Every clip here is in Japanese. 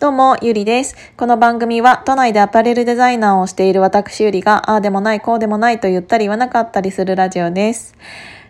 どうも、ゆりです。この番組は、都内でアパレルデザイナーをしている私ゆりが、ああでもない、こうでもないと言ったり言わなかったりするラジオです。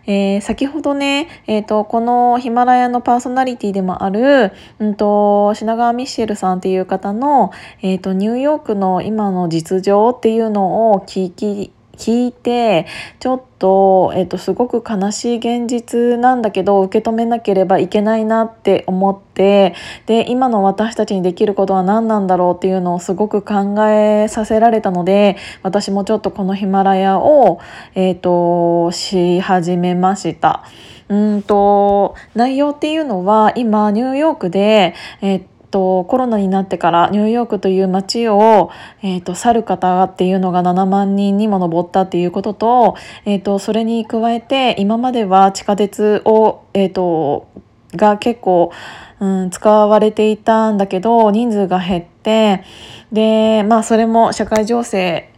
えー、先ほどね、えっ、ー、と、このヒマラヤのパーソナリティでもある、うんと、品川ミッシェルさんっていう方の、えっ、ー、と、ニューヨークの今の実情っていうのを聞き、聞いてちょっと,、えーと、すごく悲しい現実なんだけど受け止めなければいけないなって思ってで今の私たちにできることは何なんだろうっていうのをすごく考えさせられたので私もちょっとこのヒマラヤを、えーと、し始めました。うんと内容っていうのは今ニューヨークで、えーとコロナになってからニューヨークという街を、えーと、去る方っていうのが7万人にも上ったっていうことと,、えーと、それに加えて今までは地下鉄を、えーと、が結構、うん、使われていたんだけど人数が減ってでまあそれも社会情勢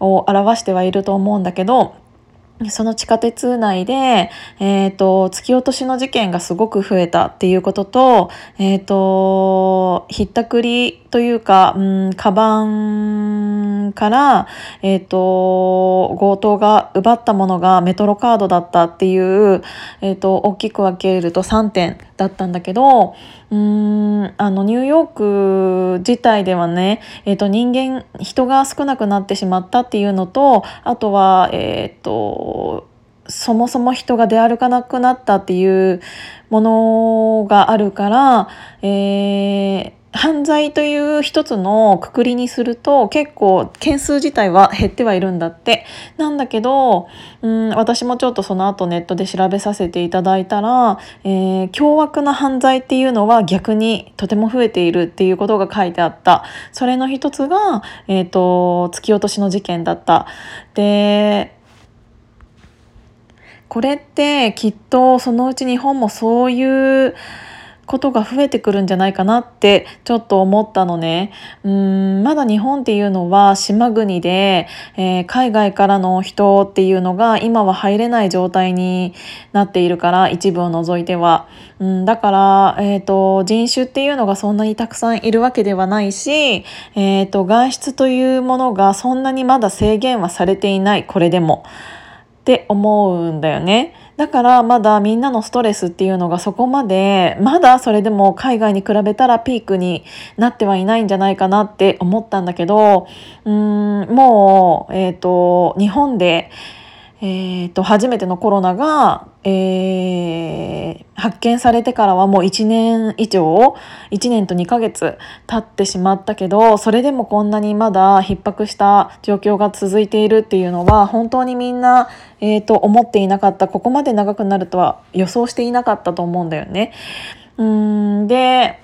を表してはいると思うんだけどその地下鉄内で、えっ、ー、と、突き落としの事件がすごく増えたっていうことと、えっ、ー、と、ひったくりというか、うん、カバンから、えっ、ー、と、強盗が奪ったものがメトロカードだったっていう、えっ、と、大きく分けると3点だったんだけど、うーん、あの、ニューヨーク自体ではね、えっ、と、人間、人が少なくなってしまったっていうのと、あとは、えっ、と、そもそも人が出歩かなくなったっていうものがあるから、えー、犯罪という一つのくくりにすると結構件数自体は減ってはいるんだってなんだけどうん私もちょっとその後ネットで調べさせていただいたら、えー、凶悪な犯罪っていうのは逆にとても増えているっていうことが書いてあったそれの一つが、えーと突き落としの事件だった。でこれってきっとそのうち日本もそういうことが増えてくるんじゃないかなってちょっと思ったのね。うんまだ日本っていうのは島国で、えー、海外からの人っていうのが今は入れない状態になっているから一部を除いては。うんだから、えーと、人種っていうのがそんなにたくさんいるわけではないし、えーと外出というものがそんなにまだ制限はされていないこれでも。って思うんだよね。だからまだみんなのストレスっていうのがそこまでまだそれでも海外に比べたらピークになってはいないんじゃないかなって思ったんだけどうーんもう、えーと、日本で、えーと初めてのコロナが、えー、発見されてからはもう1年以上1年と2ヶ月経ってしまったけどそれでもこんなにまだ逼迫した状況が続いているっていうのは本当にみんな、えー、と思っていなかったここまで長くなるとは予想していなかったと思うんだよね。うんで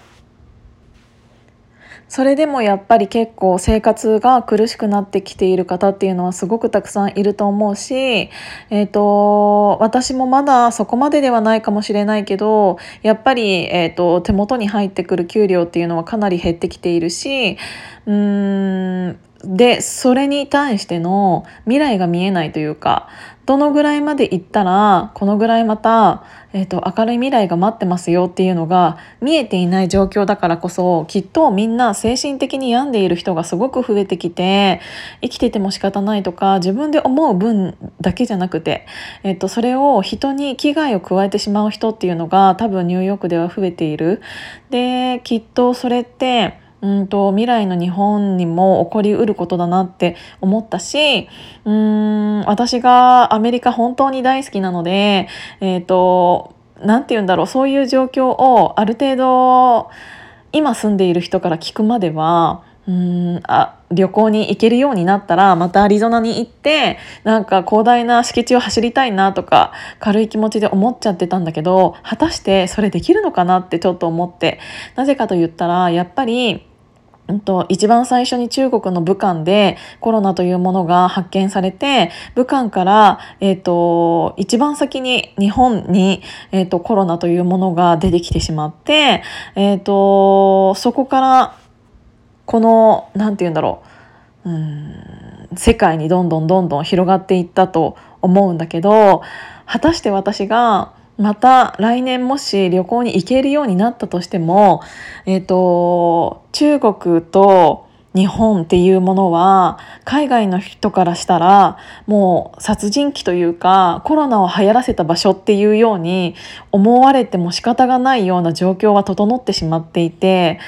それでもやっぱり結構生活が苦しくなってきている方っていうのはすごくたくさんいると思うし、えーと、私もまだそこまでではないかもしれないけどやっぱり、えーと、手元に入ってくる給料っていうのはかなり減ってきているしうーんでそれに対しての未来が見えないというかどのぐらいまで行ったらこのぐらいまた、えーと、明るい未来が待ってますよっていうのが見えていない状況だからこそきっとみんな精神的に病んでいる人がすごく増えてきて生きてても仕方ないとか自分で思う分だけじゃなくて、えーとそれを人に危害を加えてしまう人っていうのが多分ニューヨークでは増えている。できっとそれってうんと未来の日本にも起こりうることだなって思ったしうん私がアメリカ本当に大好きなのでえっ、ー、と何て言うんだろうそういう状況をある程度今住んでいる人から聞くまではうんあ旅行に行けるようになったらまたアリゾナに行ってなんか広大な敷地を走りたいなとか軽い気持ちで思っちゃってたんだけど果たしてそれできるのかなってちょっと思ってなぜかと言ったらやっぱりうんと、一番最初に中国の武漢でコロナというものが発見されて武漢から、えーと、一番先に日本に、えーと、コロナというものが出てきてしまって、えーと、そこからこの何て言うんだろううん世界にどんどんどんどん広がっていったと思うんだけど果たして私がまた来年もし旅行に行けるようになったとしても、えっ、と、中国と日本っていうものは海外の人からしたらもう殺人鬼というかコロナを流行らせた場所っていうように思われても仕方がないような状況は整ってしまっていて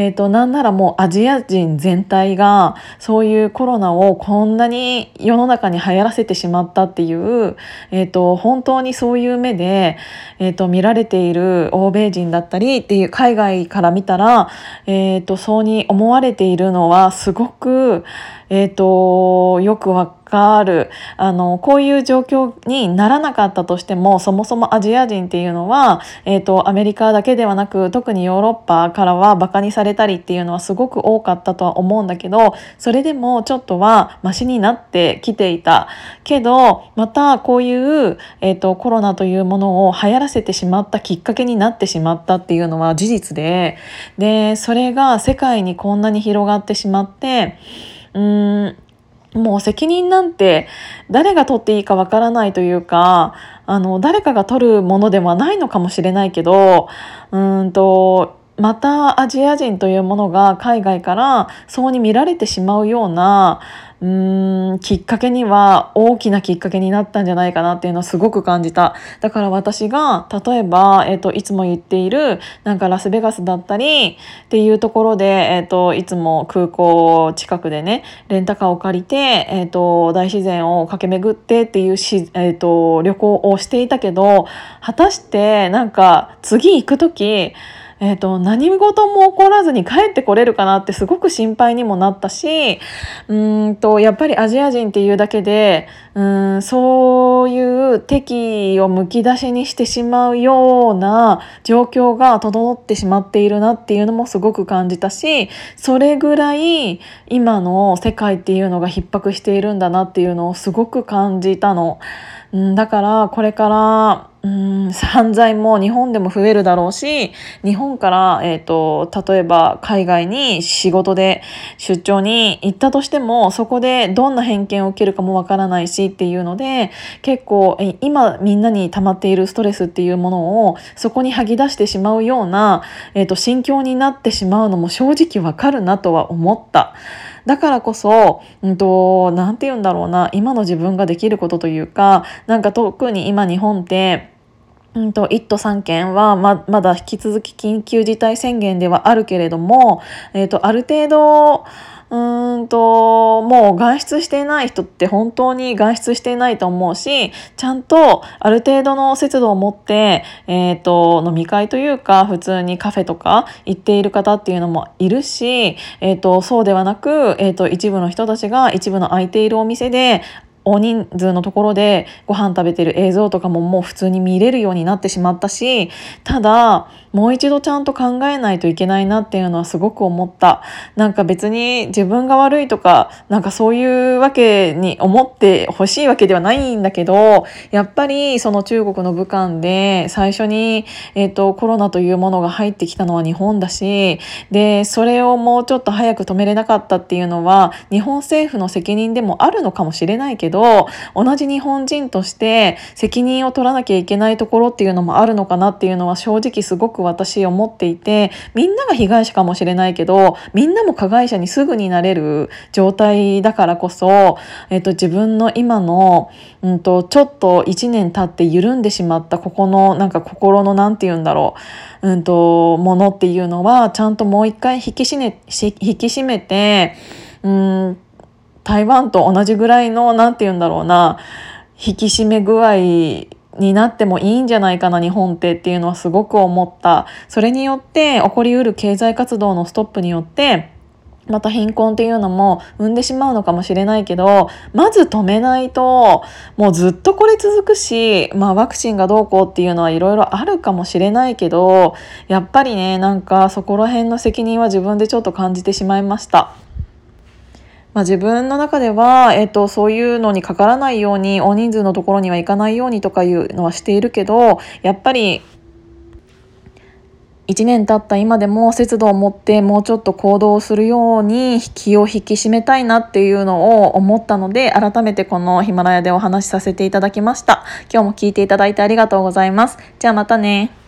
えーと、なんならもうアジア人全体がそういうコロナをこんなに世の中に流行らせてしまったっていう、えーと、本当にそういう目で、えーと、見られている欧米人だったりっていう海外から見たら、えー、とそうに思われているのはすごく、えー、とよくわかがある。あのこういう状況にならなかったとしてもそもそもアジア人っていうのは、えーと、アメリカだけではなく特にヨーロッパからはバカにされたりっていうのはすごく多かったとは思うんだけどそれでもちょっとはマシになってきていた。けどまたこういう、えーと、コロナというものを流行らせてしまったきっかけになってしまったっていうのは事実ででそれが世界にこんなに広がってしまってうんもう責任なんて誰が取っていいかわからないというかあの誰かが取るものではないのかもしれないけどうんとまたアジア人というものが海外からそうに見られてしまうようなうーんきっかけには大きなきっかけになったんじゃないかなっていうのはすごく感じた。だから私が例えば、えーと、いつも言っているなんかラスベガスだったりっていうところで、えーと、いつも空港近くでねレンタカーを借りて、えーと、大自然を駆け巡ってっていうし、えー、と旅行をしていたけど果たしてなんか次行く時えーと、何事も起こらずに帰ってこれるかなってすごく心配にもなったしうんとやっぱりアジア人っていうだけでうんそういう敵をむき出しにしてしまうような状況が整ってしまっているなっていうのもすごく感じたしそれぐらい今の世界っていうのが逼迫しているんだなっていうのをすごく感じたの。だからこれからうん犯罪も日本でも増えるだろうし日本から、えーと、例えば海外に仕事で出張に行ったとしてもそこでどんな偏見を受けるかもわからないししっていうので結構今みんなに溜まっているストレスっていうものをそこに吐き出してしまうような、えーと心境になってしまうのも正直わかるなとは思った。だからこそ何、うんと、て言うんだろうな今の自分ができることというかなんか特に今日本ってうんと、1都3県はままだ引き続き緊急事態宣言ではあるけれども、えーと、ある程度うんともう外出していない人って本当に外出していないと思うしちゃんとある程度の節度を持って、えーと、飲み会というか普通にカフェとか行っている方っていうのもいるし、えーと、そうではなく、えーと一部の人たちが一部の空いているお店で大人数のところでご飯食べてる映像とかももう普通に見れるようになってしまったしただもう一度ちゃんと考えないといけないなっていうのはすごく思った。なんか別に自分が悪いとかなんかそういうわけに思ってほしいわけではないんだけどやっぱりその中国の武漢で最初に、えーと、コロナというものが入ってきたのは日本だしでそれをもうちょっと早く止めれなかったっていうのは日本政府の責任でもあるのかもしれないけどど同じ日本人として責任を取らなきゃいけないところっていうのもあるのかなっていうのは正直すごく私思っていてみんなが被害者かもしれないけどみんなも加害者にすぐになれる状態だからこそ、えっと、自分の今の、うんと、ちょっと1年経って緩んでしまったここのなんか心の何て言うんだろう、うんと、ものっていうのはちゃんともう一回引き締め引き締めてうん台湾と同じぐらいの何て言うんだろうな引き締め具合になってもいいんじゃないかな日本ってっていうのはすごく思ったそれによって起こりうる経済活動のストップによってまた貧困っていうのも生んでしまうのかもしれないけどまず止めないともうずっとこれ続くし、まあ、ワクチンがどうこうっていうのはいろいろあるかもしれないけどやっぱりねなんかそこら辺の責任は自分でちょっと感じてしまいました。まあ、自分の中では、えっと、そういうのにかからないように大人数のところには行かないようにとかいうのはしているけどやっぱり1年経った今でも節度を持ってもうちょっと行動するように気を引き締めたいなっていうのを思ったので改めてこのヒマラヤでお話しさせていただきました。今日も聞いていただいてありがとうございます。じゃあまたね。